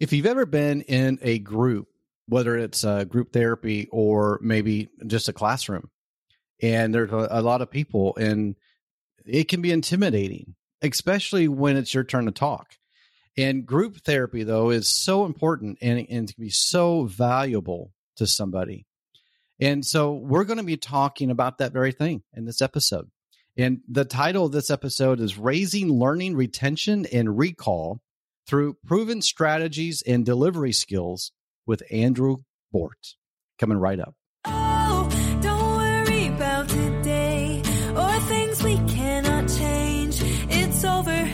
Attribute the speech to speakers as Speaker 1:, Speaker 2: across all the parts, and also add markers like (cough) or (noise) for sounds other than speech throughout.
Speaker 1: If you've ever been in a group, whether it's a group therapy or maybe just a classroom, and there's a, a lot of people, and it can be intimidating, especially when it's your turn to talk. And group therapy, though, is so important and, and can be so valuable to somebody. And so we're going to be talking about that very thing in this episode. And the title of this episode is Raising Learning Retention and Recall through proven strategies and delivery skills with Andrew Bordt. Coming right up.
Speaker 2: Oh, don't worry about today or things we cannot change. It's over.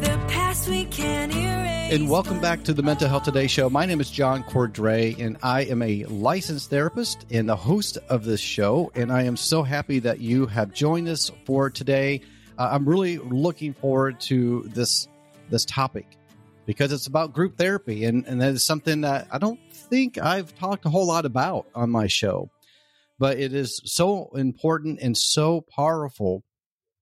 Speaker 2: The past we can erase.
Speaker 1: And welcome back to the Mental Health Today show. My name is John Cordray, and I am a licensed therapist and the host of this show. And I am so happy that you have joined us for today. Uh, I'm really looking forward to this this topic because it's about group therapy, and and that is something that I don't think I've talked a whole lot about on my show, but it is so important and so powerful.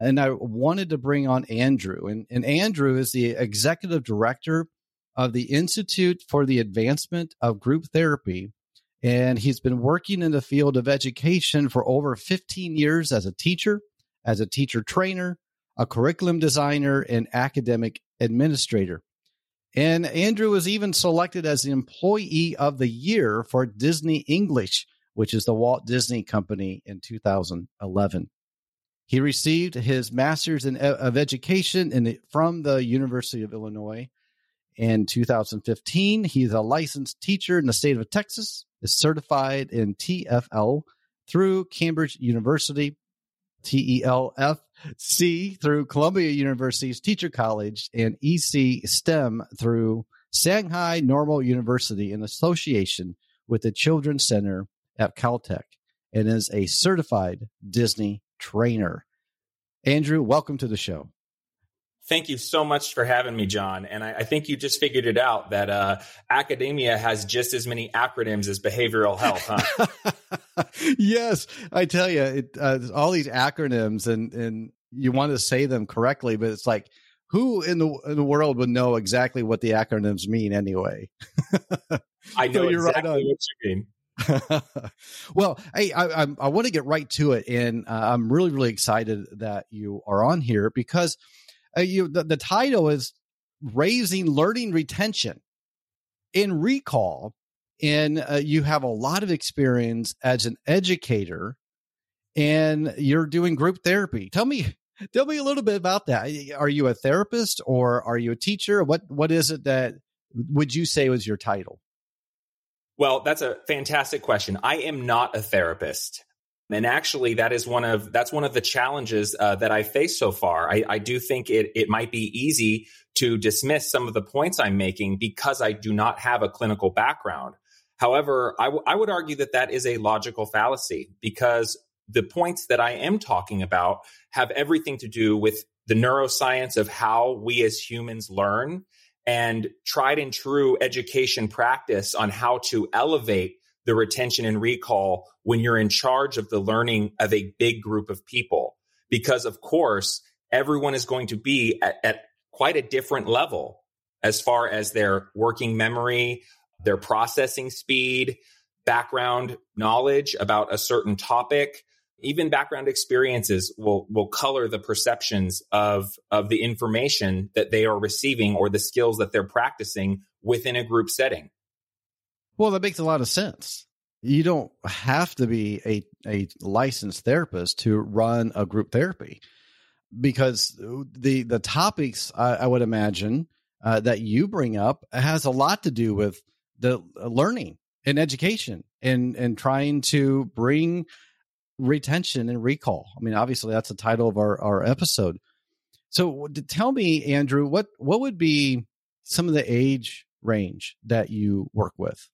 Speaker 1: And I wanted to bring on Andrew, and, and Andrew is the executive director of the Institute for the Advancement of Group Therapy. And he's been working in the field of education for over 15 years as a teacher, as a teacher trainer, a curriculum designer, and academic administrator. And Andrew was even selected as the Employee of the Year for Disney English, which is the Walt Disney Company in 2011. He received his master's in, uh, of education in, from the University of Illinois in 2015. He's a licensed teacher in the state of Texas, is certified in TFL through Cambridge University, TELFC through Columbia University's Teacher College, and EC STEM through Shanghai Normal University in association with the Children's Center at Caltech, and is a certified Disney trainer. Andrew, welcome to the show.
Speaker 3: Thank you so much for having me, John. And I, I think you just figured it out that uh, academia has just as many acronyms as behavioral health, huh? (laughs)
Speaker 1: yes, I tell you, it, uh, all these acronyms, and and you want to say them correctly, but it's like, who in the in the world would know exactly what the acronyms mean anyway?
Speaker 3: I (laughs) know so you're exactly right what you mean. (laughs)
Speaker 1: well, hey, I, I, I want to get right to it, and uh, I'm really, really excited that you are on here because uh, you the, the title is raising learning retention. In recall and uh, you have a lot of experience as an educator and you're doing group therapy. Tell me (laughs) tell me a little bit about that. Are you a therapist or are you a teacher? What what is it that would you say was your title?
Speaker 3: Well that's a fantastic question. I am not a therapist and actually, that is one of that's one of the challenges uh, that I faced so far. I, I do think it it might be easy to dismiss some of the points I'm making because I do not have a clinical background. However, I, w- I would argue that that is a logical fallacy because the points that I am talking about have everything to do with the neuroscience of how we as humans learn and tried and true education practice on how to elevate the retention and recall when you're in charge of the learning of a big group of people. Because of course, everyone is going to be at, at quite a different level as far as their working memory, their processing speed, background knowledge about a certain topic, even background experiences will will color the perceptions of of the information that they are receiving or the skills that they're practicing within a group setting
Speaker 1: well that makes a lot of sense you don't have to be a, a licensed therapist to run a group therapy because the the topics I, I would imagine uh, that you bring up has a lot to do with the uh, learning and education and and trying to bring retention and recall. I mean, obviously that's the title of our our episode. So tell me, Andrew, what what would be some of the age range that you work with?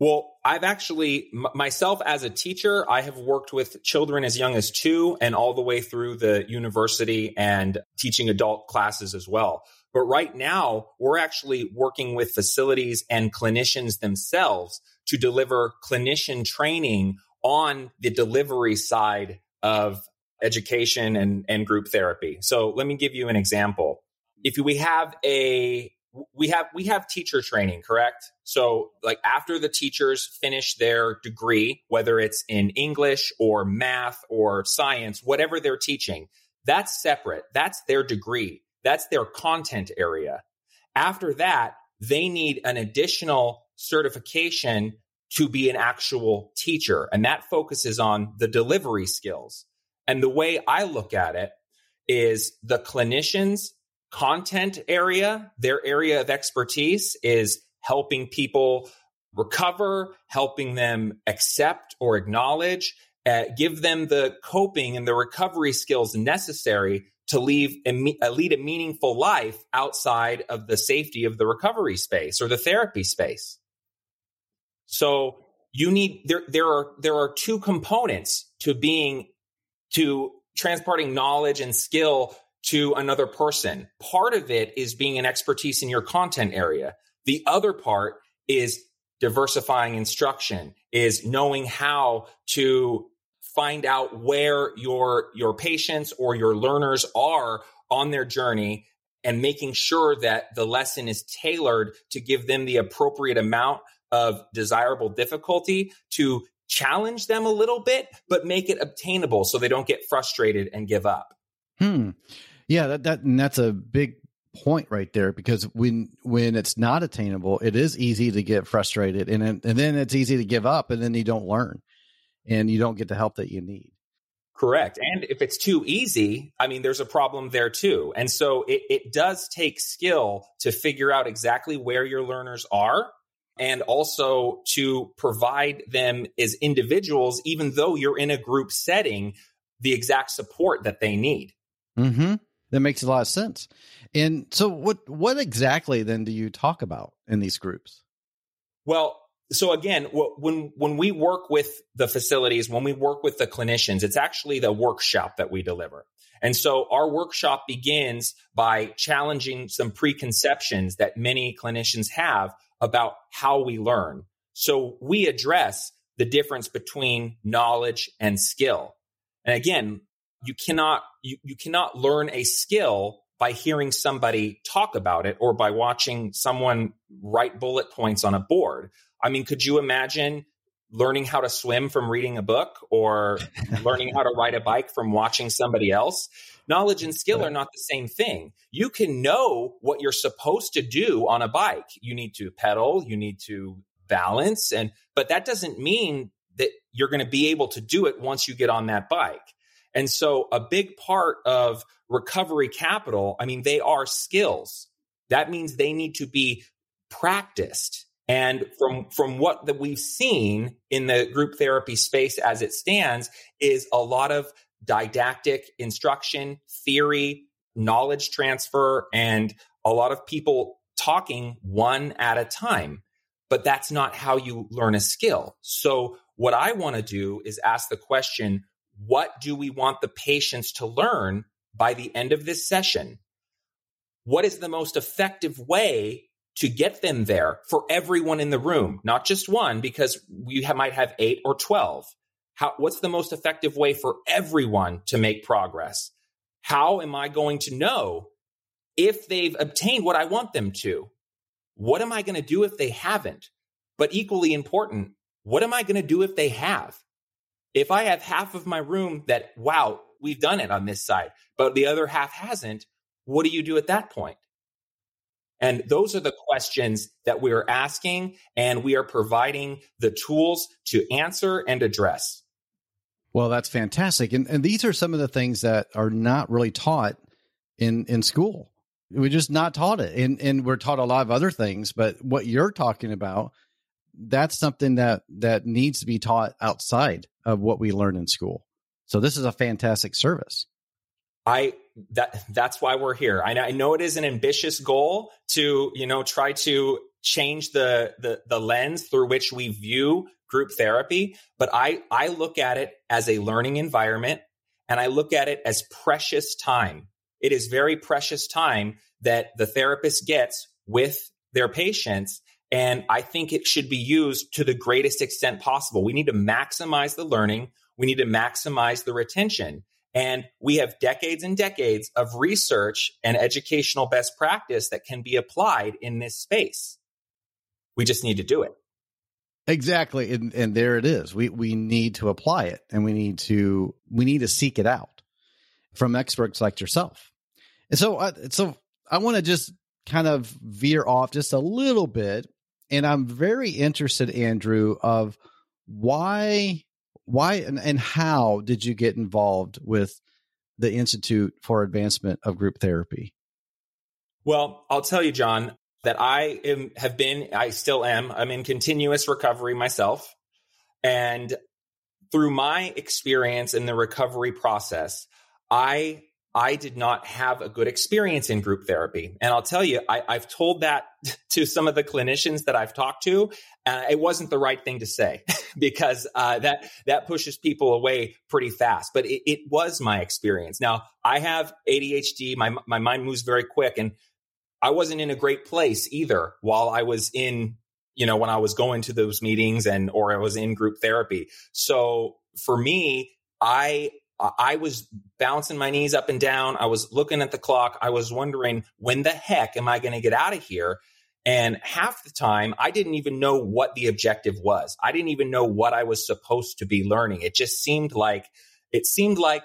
Speaker 3: Well, I've actually m- myself as a teacher, I have worked with children as young as 2 and all the way through the university and teaching adult classes as well. But right now, we're actually working with facilities and clinicians themselves to deliver clinician training on the delivery side of education and, and group therapy. So let me give you an example. If we have a we have we have teacher training, correct? So like after the teachers finish their degree, whether it's in English or math or science, whatever they're teaching, that's separate. That's their degree. That's their content area. After that, they need an additional certification to be an actual teacher. And that focuses on the delivery skills. And the way I look at it is the clinicians content area, their area of expertise is helping people recover, helping them accept or acknowledge, uh, give them the coping and the recovery skills necessary to leave a, uh, lead a meaningful life outside of the safety of the recovery space or the therapy space. So you need there there are there are two components to being to transporting knowledge and skill to another person. Part of it is being an expertise in your content area. The other part is diversifying instruction, is knowing how to find out where your your patients or your learners are on their journey and making sure that the lesson is tailored to give them the appropriate amount of desirable difficulty to challenge them a little bit but make it obtainable so they don't get frustrated and give up.
Speaker 1: Hmm. Yeah, that that and that's a big point right there because when when it's not attainable, it is easy to get frustrated and and then it's easy to give up and then you don't learn and you don't get the help that you need.
Speaker 3: Correct. And if it's too easy, I mean, there's a problem there too. And so it, it does take skill to figure out exactly where your learners are and also to provide them as individuals, even though you're in a group setting, the exact support that they need.
Speaker 1: Mm-hmm. That makes a lot of sense. And so, what what exactly then do you talk about in these groups?
Speaker 3: Well, so again, when when we work with the facilities, when we work with the clinicians, it's actually the workshop that we deliver. And so our workshop begins by challenging some preconceptions that many clinicians have about how we learn. So we address the difference between knowledge and skill. And again, you cannot you, you cannot learn a skill by hearing somebody talk about it or by watching someone write bullet points on a board. I mean, could you imagine learning how to swim from reading a book or (laughs) learning how to ride a bike from watching somebody else? Knowledge and skill are not the same thing. You can know what you're supposed to do on a bike. You need to pedal, you need to balance and but that doesn't mean that you're going to be able to do it once you get on that bike. And so a big part of recovery capital, I mean, they are skills. That means they need to be practiced. And from, from what that we've seen in the group therapy space as it stands is a lot of didactic instruction, theory, knowledge transfer, and a lot of people talking one at a time. But that's not how you learn a skill. So what I want to do is ask the question, what do we want the patients to learn by the end of this session? What is the most effective way to get them there for everyone in the room, not just one, because we have, might have eight or 12. How, what's the most effective way for everyone to make progress? How am I going to know if they've obtained what I want them to? What am I going to do if they haven't? But equally important, what am I going to do if they have? If I have half of my room that, wow, we've done it on this side, but the other half hasn't, what do you do at that point? And those are the questions that we are asking, and we are providing the tools to answer and address.
Speaker 1: Well, that's fantastic. And, and these are some of the things that are not really taught in, in school. We're just not taught it. And, and we're taught a lot of other things, but what you're talking about, that's something that, that needs to be taught outside of what we learn in school. So this is a fantastic service.
Speaker 3: I that that's why we're here. I, I know it is an ambitious goal to you know try to change the the the lens through which we view group therapy, but I I look at it as a learning environment and I look at it as precious time. It is very precious time that the therapist gets with their patients and I think it should be used to the greatest extent possible. We need to maximize the learning. We need to maximize the retention. And we have decades and decades of research and educational best practice that can be applied in this space. We just need to do it.
Speaker 1: Exactly. And, and there it is. We, we need to apply it and we need to, we need to seek it out from experts like yourself. And so, uh, so I want to just kind of veer off just a little bit. And I'm very interested, Andrew, of why why and, and how did you get involved with the Institute for Advancement of Group Therapy?
Speaker 3: Well, I'll tell you, John, that I am, have been, I still am, I'm in continuous recovery myself. And through my experience in the recovery process, I I did not have a good experience in group therapy. And I'll tell you, I, have told that (laughs) to some of the clinicians that I've talked to. Uh, it wasn't the right thing to say (laughs) because uh, that that pushes people away pretty fast. But it, it, was my experience. Now I have ADHD. My my mind moves very quick, and I wasn't in a great place either while I was in you know when I was going to those meetings and or I was in group therapy. So for me, I I was bouncing my knees up and down. I was looking at the clock. I was wondering, when the heck am I going to get out of here? And half the time, I didn't even know what the objective was. I didn't even know what I was supposed to be learning. It just seemed like, it seemed like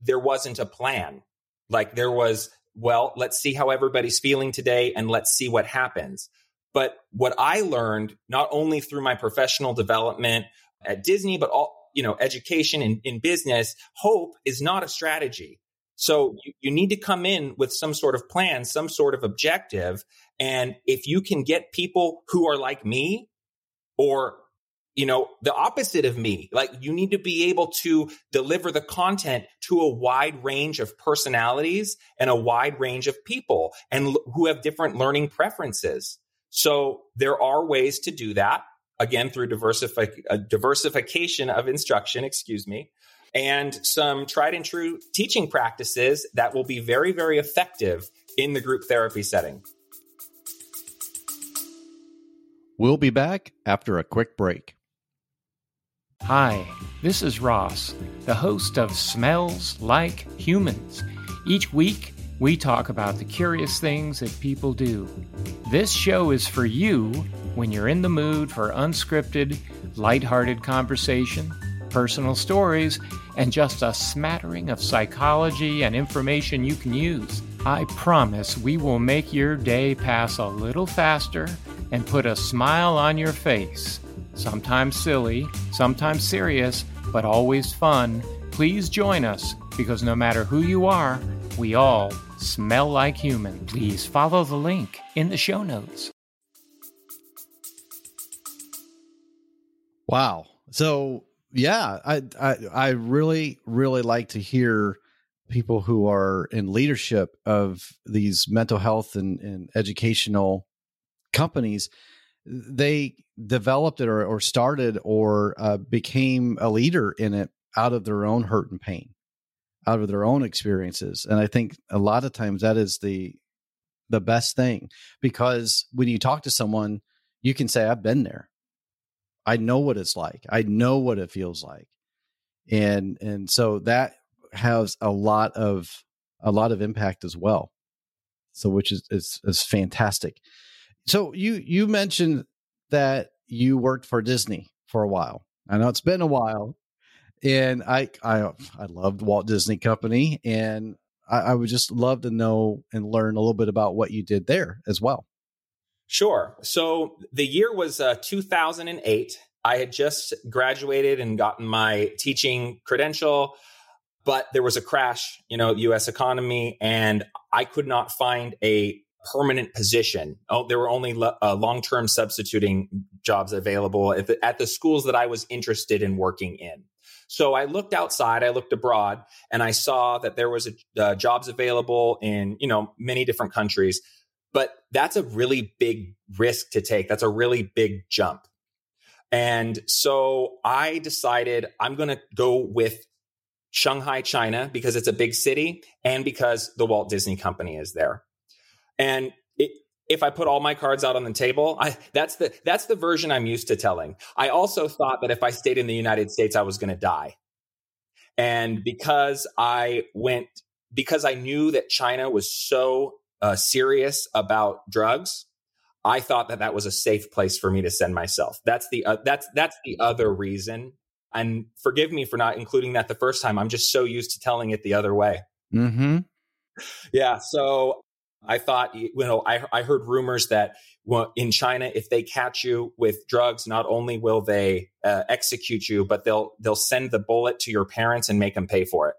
Speaker 3: there wasn't a plan. Like there was, well, let's see how everybody's feeling today and let's see what happens. But what I learned, not only through my professional development at Disney, but all, you know, education and in business, hope is not a strategy. So you, you need to come in with some sort of plan, some sort of objective. And if you can get people who are like me or you know, the opposite of me. Like you need to be able to deliver the content to a wide range of personalities and a wide range of people and l- who have different learning preferences. So there are ways to do that again through diversifi- uh, diversification of instruction, excuse me, and some tried and true teaching practices that will be very, very effective in the group therapy setting.
Speaker 1: We'll be back after a quick break.
Speaker 4: Hi, this is Ross, the host of Smells Like Humans. Each week, we talk about the curious things that people do. This show is for you when you're in the mood for unscripted, lighthearted conversation, personal stories, and just a smattering of psychology and information you can use. I promise we will make your day pass a little faster and put a smile on your face. Sometimes silly, sometimes serious, but always fun. Please join us because no matter who you are, we all smell like human. Please follow the link in the show notes.
Speaker 1: Wow. So yeah, I, I I really really like to hear people who are in leadership of these mental health and, and educational companies. They developed it or, or started or uh, became a leader in it out of their own hurt and pain, out of their own experiences. And I think a lot of times that is the the best thing because when you talk to someone, you can say, "I've been there." I know what it's like. I know what it feels like. And and so that has a lot of a lot of impact as well. So which is is, is fantastic. So you you mentioned that you worked for Disney for a while. I know it's been a while. And I I I loved Walt Disney Company, and I, I would just love to know and learn a little bit about what you did there as well.
Speaker 3: Sure. So the year was uh, 2008. I had just graduated and gotten my teaching credential, but there was a crash, you know, U.S. economy, and I could not find a permanent position. Oh, there were only uh, long-term substituting jobs available at the, at the schools that I was interested in working in. So I looked outside, I looked abroad, and I saw that there was a, uh, jobs available in you know many different countries. But that's a really big risk to take. That's a really big jump. And so I decided I'm going to go with Shanghai, China, because it's a big city and because the Walt Disney Company is there. And if I put all my cards out on the table, I, that's the that's the version I'm used to telling. I also thought that if I stayed in the United States, I was going to die. And because I went, because I knew that China was so uh, serious about drugs, I thought that that was a safe place for me to send myself. That's the uh, that's that's the other reason. And forgive me for not including that the first time. I'm just so used to telling it the other way.
Speaker 1: Mm-hmm.
Speaker 3: Yeah. So I thought, you know, I, I heard rumors that in China, if they catch you with drugs, not only will they uh, execute you, but they'll they'll send the bullet to your parents and make them pay for it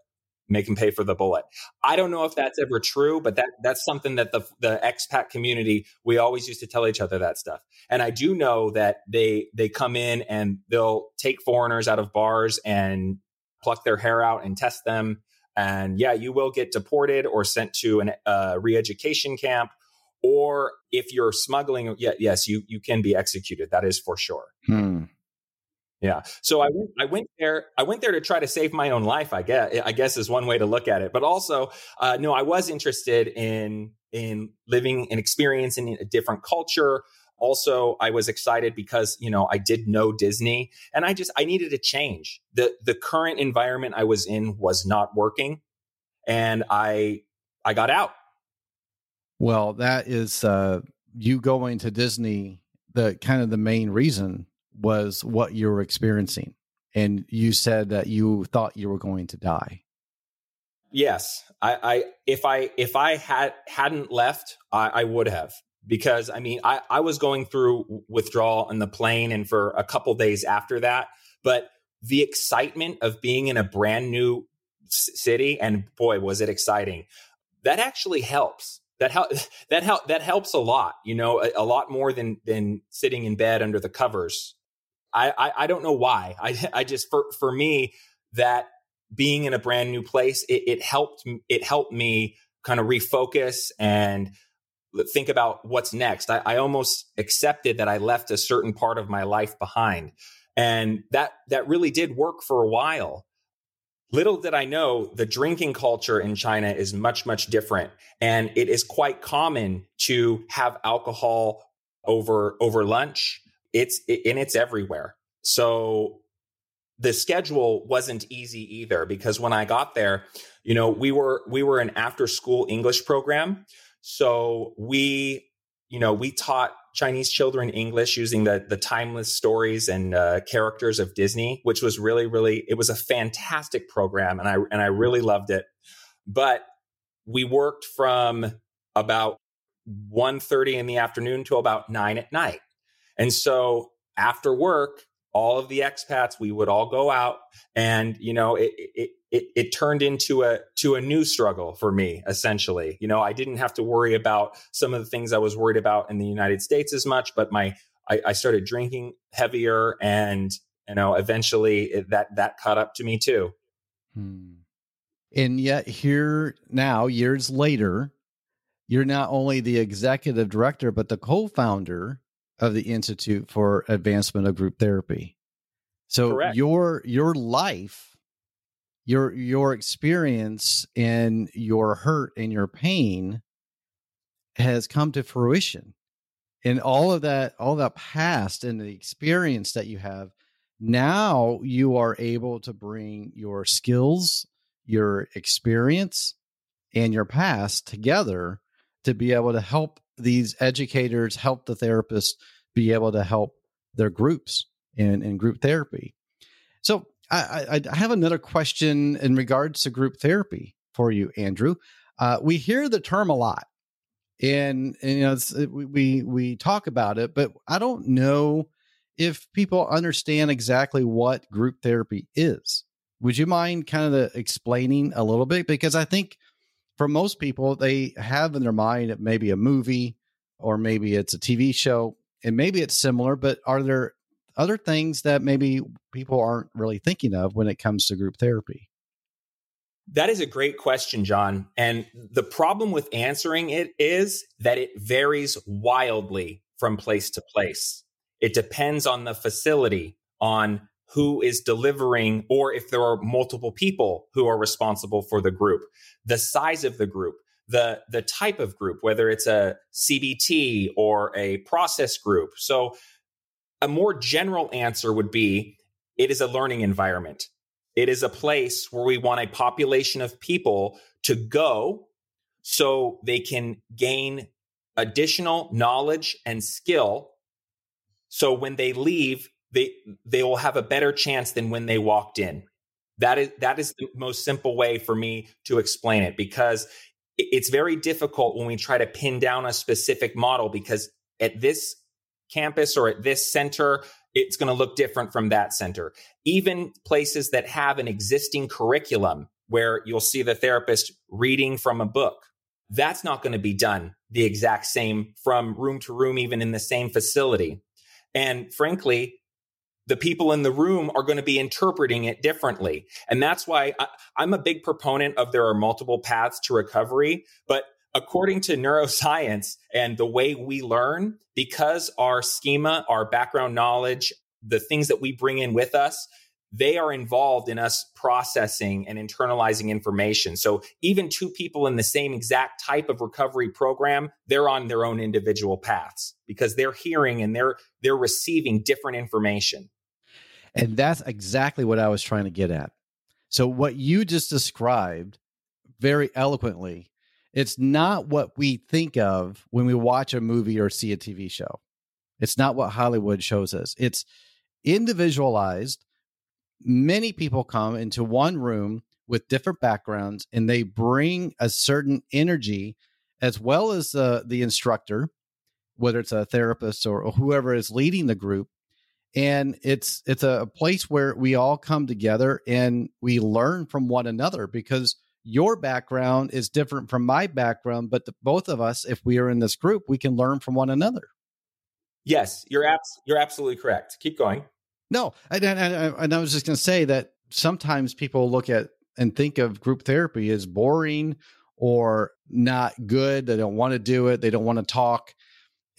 Speaker 3: make them pay for the bullet. I don't know if that's ever true, but that that's something that the the expat community we always used to tell each other that stuff. And I do know that they they come in and they'll take foreigners out of bars and pluck their hair out and test them. And yeah, you will get deported or sent to a uh, re-education camp. Or if you're smuggling, yeah, yes, you you can be executed. That is for sure.
Speaker 1: Hmm.
Speaker 3: Yeah. So I went, I went there. I went there to try to save my own life. I guess. I guess is one way to look at it. But also, uh, no, I was interested in in living and experiencing a different culture. Also, I was excited because you know I did know Disney, and I just I needed a change. the The current environment I was in was not working, and I I got out.
Speaker 1: Well, that is uh, you going to Disney. The kind of the main reason was what you were experiencing. And you said that you thought you were going to die.
Speaker 3: Yes, I, I if I if I had hadn't left, I, I would have because I mean I, I was going through withdrawal in the plane and for a couple days after that, but the excitement of being in a brand new city and boy was it exciting. That actually helps. That help (laughs) that help that helps a lot. You know, a, a lot more than than sitting in bed under the covers I, I, I don't know why. (laughs) I I just for for me that being in a brand new place it, it helped it helped me kind of refocus and think about what's next. I, I almost accepted that I left a certain part of my life behind, and that that really did work for a while. Little did I know the drinking culture in China is much, much different. And it is quite common to have alcohol over, over lunch it's and it's everywhere. So the schedule wasn't easy either because when I got there, you know, we were we were an after school English program. So we, you know, we taught Chinese children English using the the timeless stories and uh, characters of Disney, which was really really it was a fantastic program and I and I really loved it. But we worked from about 1.30 in the afternoon to about 9 at night and so after work, all of the expats, we would all go out and, you know, it, it, it, it turned into a, to a new struggle for me, essentially. You know, I didn't have to worry about some of the things I was worried about in the United States as much, but my, I, I started drinking heavier and, you know, eventually it, that, that caught up to me too.
Speaker 1: Hmm. And yet here now, years later, you're not only the executive director, but the co-founder of the Institute for Advancement of Group Therapy. So Correct. your your life, your your experience and your hurt and your pain has come to fruition. And all of that, all that past and the experience that you have, now you are able to bring your skills, your experience, and your past together to be able to help these educators help the therapists be able to help their groups in, in group therapy. So I, I have another question in regards to group therapy for you, Andrew. Uh, we hear the term a lot, and, and you know we we talk about it, but I don't know if people understand exactly what group therapy is. Would you mind kind of explaining a little bit? Because I think for most people, they have in their mind maybe a movie or maybe it's a TV show, and maybe it's similar. But are there other things that maybe people aren't really thinking of when it comes to group therapy?
Speaker 3: That is a great question, John. And the problem with answering it is that it varies wildly from place to place. It depends on the facility, on who is delivering, or if there are multiple people who are responsible for the group, the size of the group, the, the type of group, whether it's a CBT or a process group. So a more general answer would be it is a learning environment. It is a place where we want a population of people to go so they can gain additional knowledge and skill. So when they leave, they, they will have a better chance than when they walked in. That is, that is the most simple way for me to explain it because it's very difficult when we try to pin down a specific model because at this campus or at this center, it's going to look different from that center. Even places that have an existing curriculum where you'll see the therapist reading from a book, that's not going to be done the exact same from room to room, even in the same facility. And frankly, the people in the room are going to be interpreting it differently. And that's why I, am a big proponent of there are multiple paths to recovery, but according to neuroscience and the way we learn, because our schema, our background knowledge, the things that we bring in with us, they are involved in us processing and internalizing information. So even two people in the same exact type of recovery program, they're on their own individual paths because they're hearing and they're they're receiving different information.
Speaker 1: And that's exactly what I was trying to get at. So what you just described very eloquently it's not what we think of when we watch a movie or see a TV show. It's not what Hollywood shows us. It's individualized. Many people come into one room with different backgrounds and they bring a certain energy as well as uh, the instructor, whether it's a therapist or, or whoever is leading the group. And it's it's a place where we all come together and we learn from one another because your background is different from my background, but the, both of us, if we are in this group, we can learn from one another.
Speaker 3: Yes, you're abs- you're absolutely correct. Keep going.
Speaker 1: No, and, and, and I was just going to say that sometimes people look at and think of group therapy as boring or not good. They don't want to do it. They don't want to talk,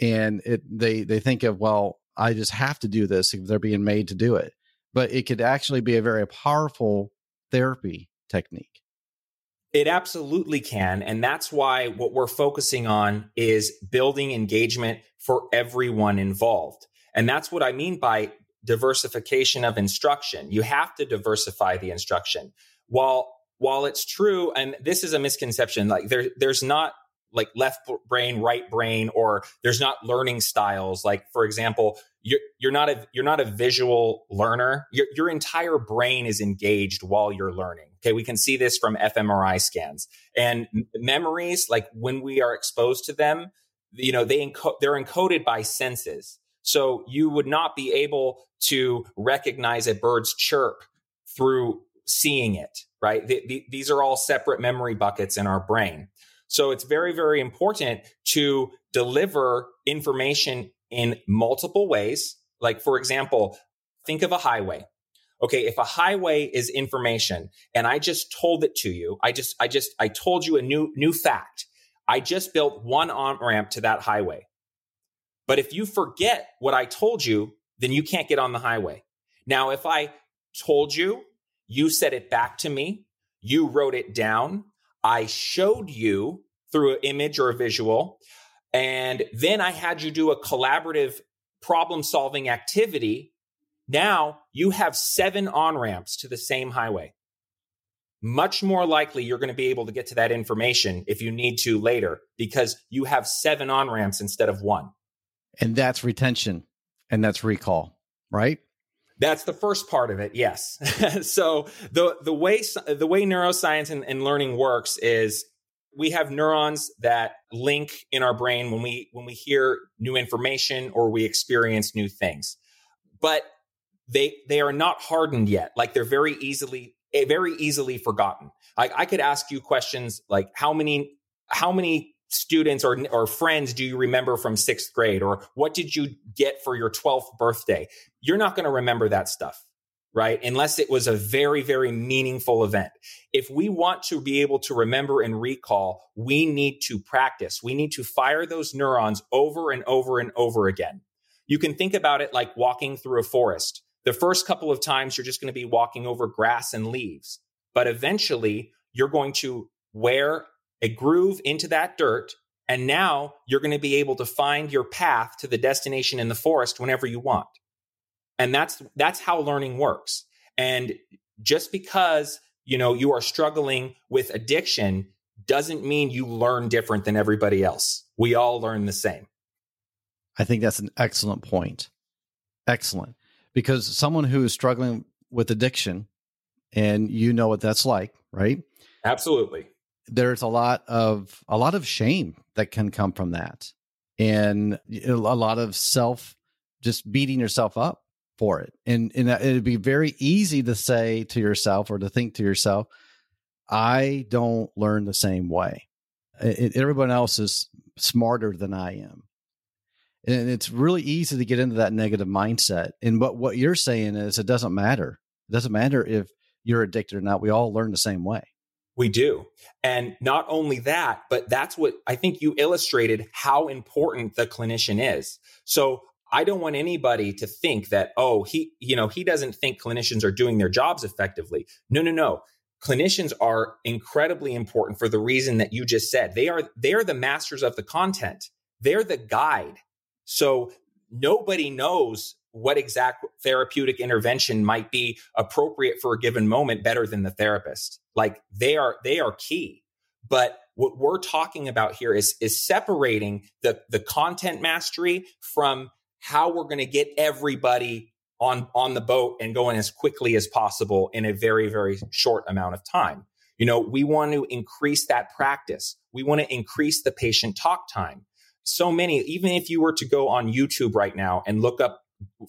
Speaker 1: and it they they think of well, I just have to do this if they're being made to do it. But it could actually be a very powerful therapy technique.
Speaker 3: It absolutely can. And that's why what we're focusing on is building engagement for everyone involved. And that's what I mean by diversification of instruction. You have to diversify the instruction. While while it's true, and this is a misconception, like there, there's not like left brain, right brain, or there's not learning styles. Like, for example, you're, you're not a, you're not a visual learner. Your, your entire brain is engaged while you're learning. Okay. We can see this from fMRI scans and memories. Like when we are exposed to them, you know, they enco- they're encoded by senses. So you would not be able to recognize a bird's chirp through seeing it, right? The, the, these are all separate memory buckets in our brain. So it's very, very important to deliver information in multiple ways. Like, for example, think of a highway. Okay. If a highway is information and I just told it to you, I just, I just, I told you a new, new fact. I just built one on ramp to that highway. But if you forget what I told you, then you can't get on the highway. Now, if I told you, you said it back to me, you wrote it down, I showed you through an image or a visual. And then I had you do a collaborative problem solving activity. Now you have seven on ramps to the same highway. Much more likely you're going to be able to get to that information if you need to later because you have seven on ramps instead of one.
Speaker 1: And that's retention and that's recall, right?
Speaker 3: That's the first part of it. Yes. (laughs) so the the way the way neuroscience and, and learning works is we have neurons that link in our brain when we when we hear new information or we experience new things but they they are not hardened yet like they're very easily eh, very easily forgotten like i could ask you questions like how many how many students or or friends do you remember from 6th grade or what did you get for your 12th birthday you're not going to remember that stuff right? Unless it was a very, very meaningful event. If we want to be able to remember and recall, we need to practice. We need to fire those neurons over and over and over again. You can think about it like walking through a forest. The first couple of times you're just going to be walking over grass and leaves, but eventually you're going to wear a groove into that dirt. And now you're going to be able to find your path to the destination in the forest whenever you want. And that's that's how learning works. And just because, you know, you are struggling with addiction doesn't mean you learn different than everybody else. We all learn the same.
Speaker 1: I think that's an excellent point. Excellent. Because someone who is struggling with addiction and you know what that's like, right?
Speaker 3: Absolutely.
Speaker 1: There's a lot of a lot of shame that can come from that. And a lot of self just beating yourself up for it. And and it'd be very easy to say to yourself or to think to yourself, I don't learn the same way. It, everyone else is smarter than I am. And it's really easy to get into that negative mindset. And but what you're saying is it doesn't matter. It doesn't matter if you're addicted or not. We all learn the same way.
Speaker 3: We do. And not only that, but that's what I think you illustrated how important the clinician is. So I don't want anybody to think that, oh, he, you know, he doesn't think clinicians are doing their jobs effectively. No, no, no. Clinicians are incredibly important for the reason that you just said. They are, they are the masters of the content. They're the guide. So nobody knows what exact therapeutic intervention might be appropriate for a given moment better than the therapist. Like they are, they are key. But what we're talking about here is, is separating the, the content mastery from how we're going to get everybody on on the boat and going as quickly as possible in a very very short amount of time you know we want to increase that practice we want to increase the patient talk time so many even if you were to go on youtube right now and look up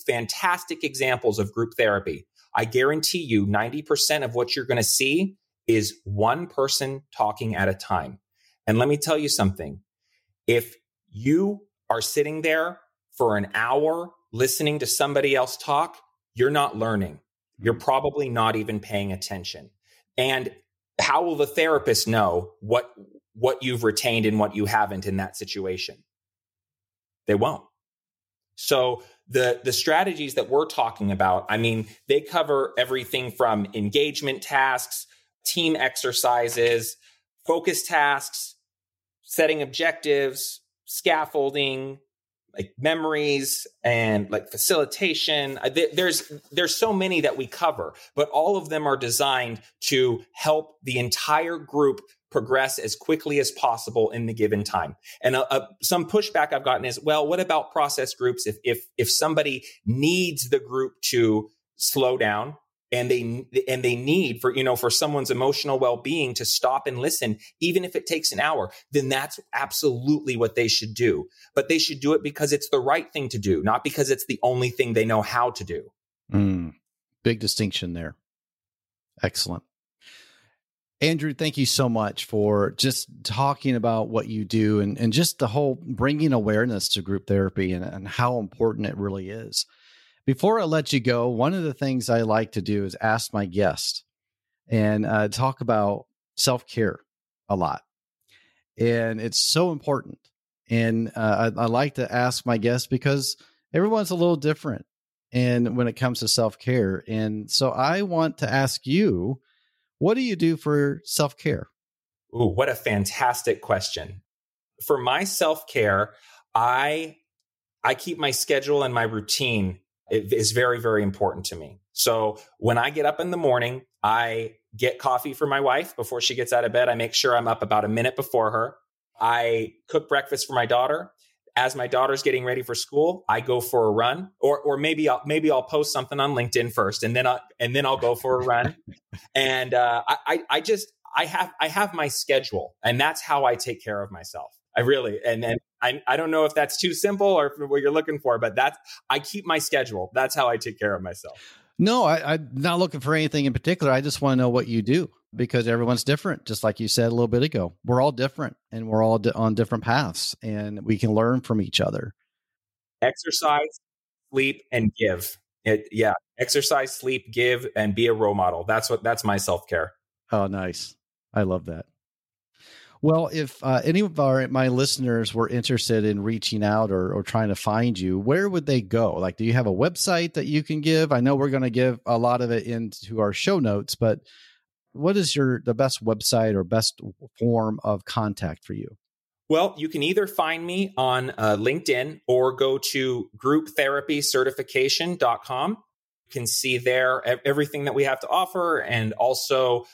Speaker 3: fantastic examples of group therapy i guarantee you 90% of what you're going to see is one person talking at a time and let me tell you something if you are sitting there for an hour listening to somebody else talk, you're not learning. You're mm-hmm. probably not even paying attention. And how will the therapist know what what you've retained and what you haven't in that situation? They won't. So the the strategies that we're talking about, I mean, they cover everything from engagement tasks, team exercises, focus tasks, setting objectives, scaffolding, like memories and like facilitation. There's there's so many that we cover but all of them are designed to help the entire group progress as quickly as possible in the given time. And uh, uh, some pushback i've gotten is well what about process groups? If if if somebody needs the group to slow down and they and they need for you know for someone's emotional well-being to stop and listen even if it takes an hour then that's absolutely what they should do. But they should do it because it's the right thing to do not because it's the only thing they know how to do.
Speaker 1: Mm, big distinction there. Excellent. Andrew thank you so much for just talking about what you do and, and just the whole bringing awareness to group therapy and, and how important it really is before I let you go, one of the things I like to do is ask my guest and uh, talk about self care a lot. And it's so important. And uh, I, I like to ask my guests because everyone's a little different. And when it comes to self care. And so I want to ask you, what do you do for self care?
Speaker 3: Ooh, what a fantastic question. For my self care, I I keep my schedule and my routine it is very, very important to me. So when I get up in the morning, I get coffee for my wife before she gets out of bed. I make sure I'm up about a minute before her. I cook breakfast for my daughter. as my daughter's getting ready for school, I go for a run, or or maybe I'll maybe I'll post something on LinkedIn first, and then I and then I'll go for a run. (laughs) and uh, I I just I have I have my schedule, and that's how I take care of myself. I really and and I I don't know if that's too simple or what you're looking for, but that's I keep my schedule. That's how I take care of myself.
Speaker 1: No, I, I'm not looking for anything in particular. I just want to know what you do because everyone's different. Just like you said a little bit ago, we're all different and we're all di- on different paths, and we can learn from each other.
Speaker 3: Exercise, sleep, and give. It, yeah, exercise, sleep, give, and be a role model. That's what that's my self care.
Speaker 1: Oh, nice. I love that. Well, if uh, any of our my listeners were interested in reaching out or, or trying to find you, where would they go? Like, do you have a website that you can give? I know we're going to give a lot of it into our show notes, but what is your the best website or best form of contact for you?
Speaker 3: Well, you can either find me on uh, LinkedIn or go to grouptherapycertification.com. You can see there everything that we have to offer and also a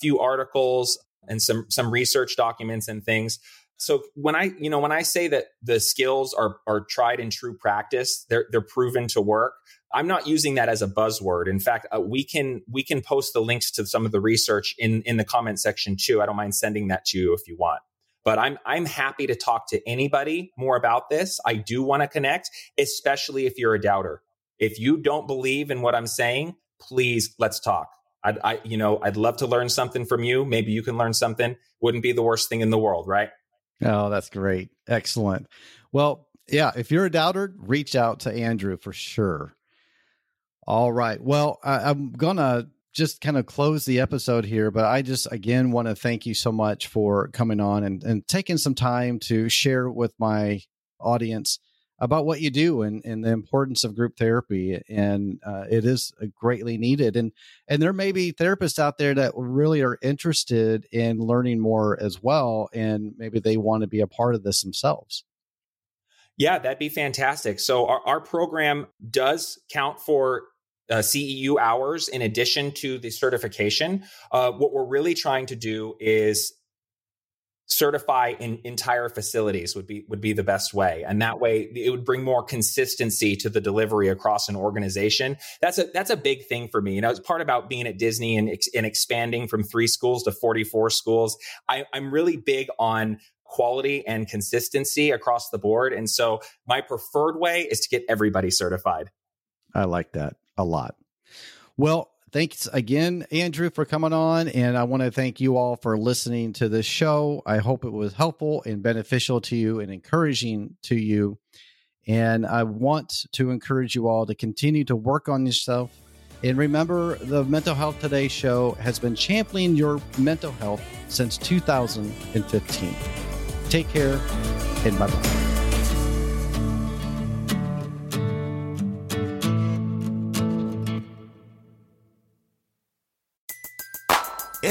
Speaker 3: few articles and some some research documents and things. So when I, you know, when I say that the skills are are tried and true practice, they're they're proven to work. I'm not using that as a buzzword. In fact, uh, we can we can post the links to some of the research in in the comment section too. I don't mind sending that to you if you want. But I'm I'm happy to talk to anybody more about this. I do want to connect, especially if you're a doubter. If you don't believe in what I'm saying, please let's talk. I'd, I, you know, I'd love to learn something from you. Maybe you can learn something. Wouldn't be the worst thing in the world, right?
Speaker 1: Oh, that's great. Excellent. Well, yeah, if you're a doubter, reach out to Andrew for sure. All right. Well, I, I'm going to just kind of close the episode here, but I just again want to thank you so much for coming on and, and taking some time to share with my audience about what you do and, and the importance of group therapy and uh, it is uh, greatly needed and and there may be therapists out there that really are interested in learning more as well and maybe they want to be a part of this themselves
Speaker 3: yeah that'd be fantastic so our, our program does count for uh, CEU hours in addition to the certification. Uh, what we're really trying to do is certify in entire facilities would be would be the best way. And that way it would bring more consistency to the delivery across an organization. That's a that's a big thing for me. You know it's part about being at disney and, and expanding from three schools to 44 schools. I, i'm really big on quality and consistency across the board. And so my preferred way is to get everybody certified.
Speaker 1: I like that a lot. Well thanks again, Andrew, for coming on. And I want to thank you all for listening to this show. I hope it was helpful and beneficial to you and encouraging to you. And I want to encourage you all to continue to work on yourself. And remember, the Mental Health Today show has been championing your mental health since 2015. Take care and bye bye.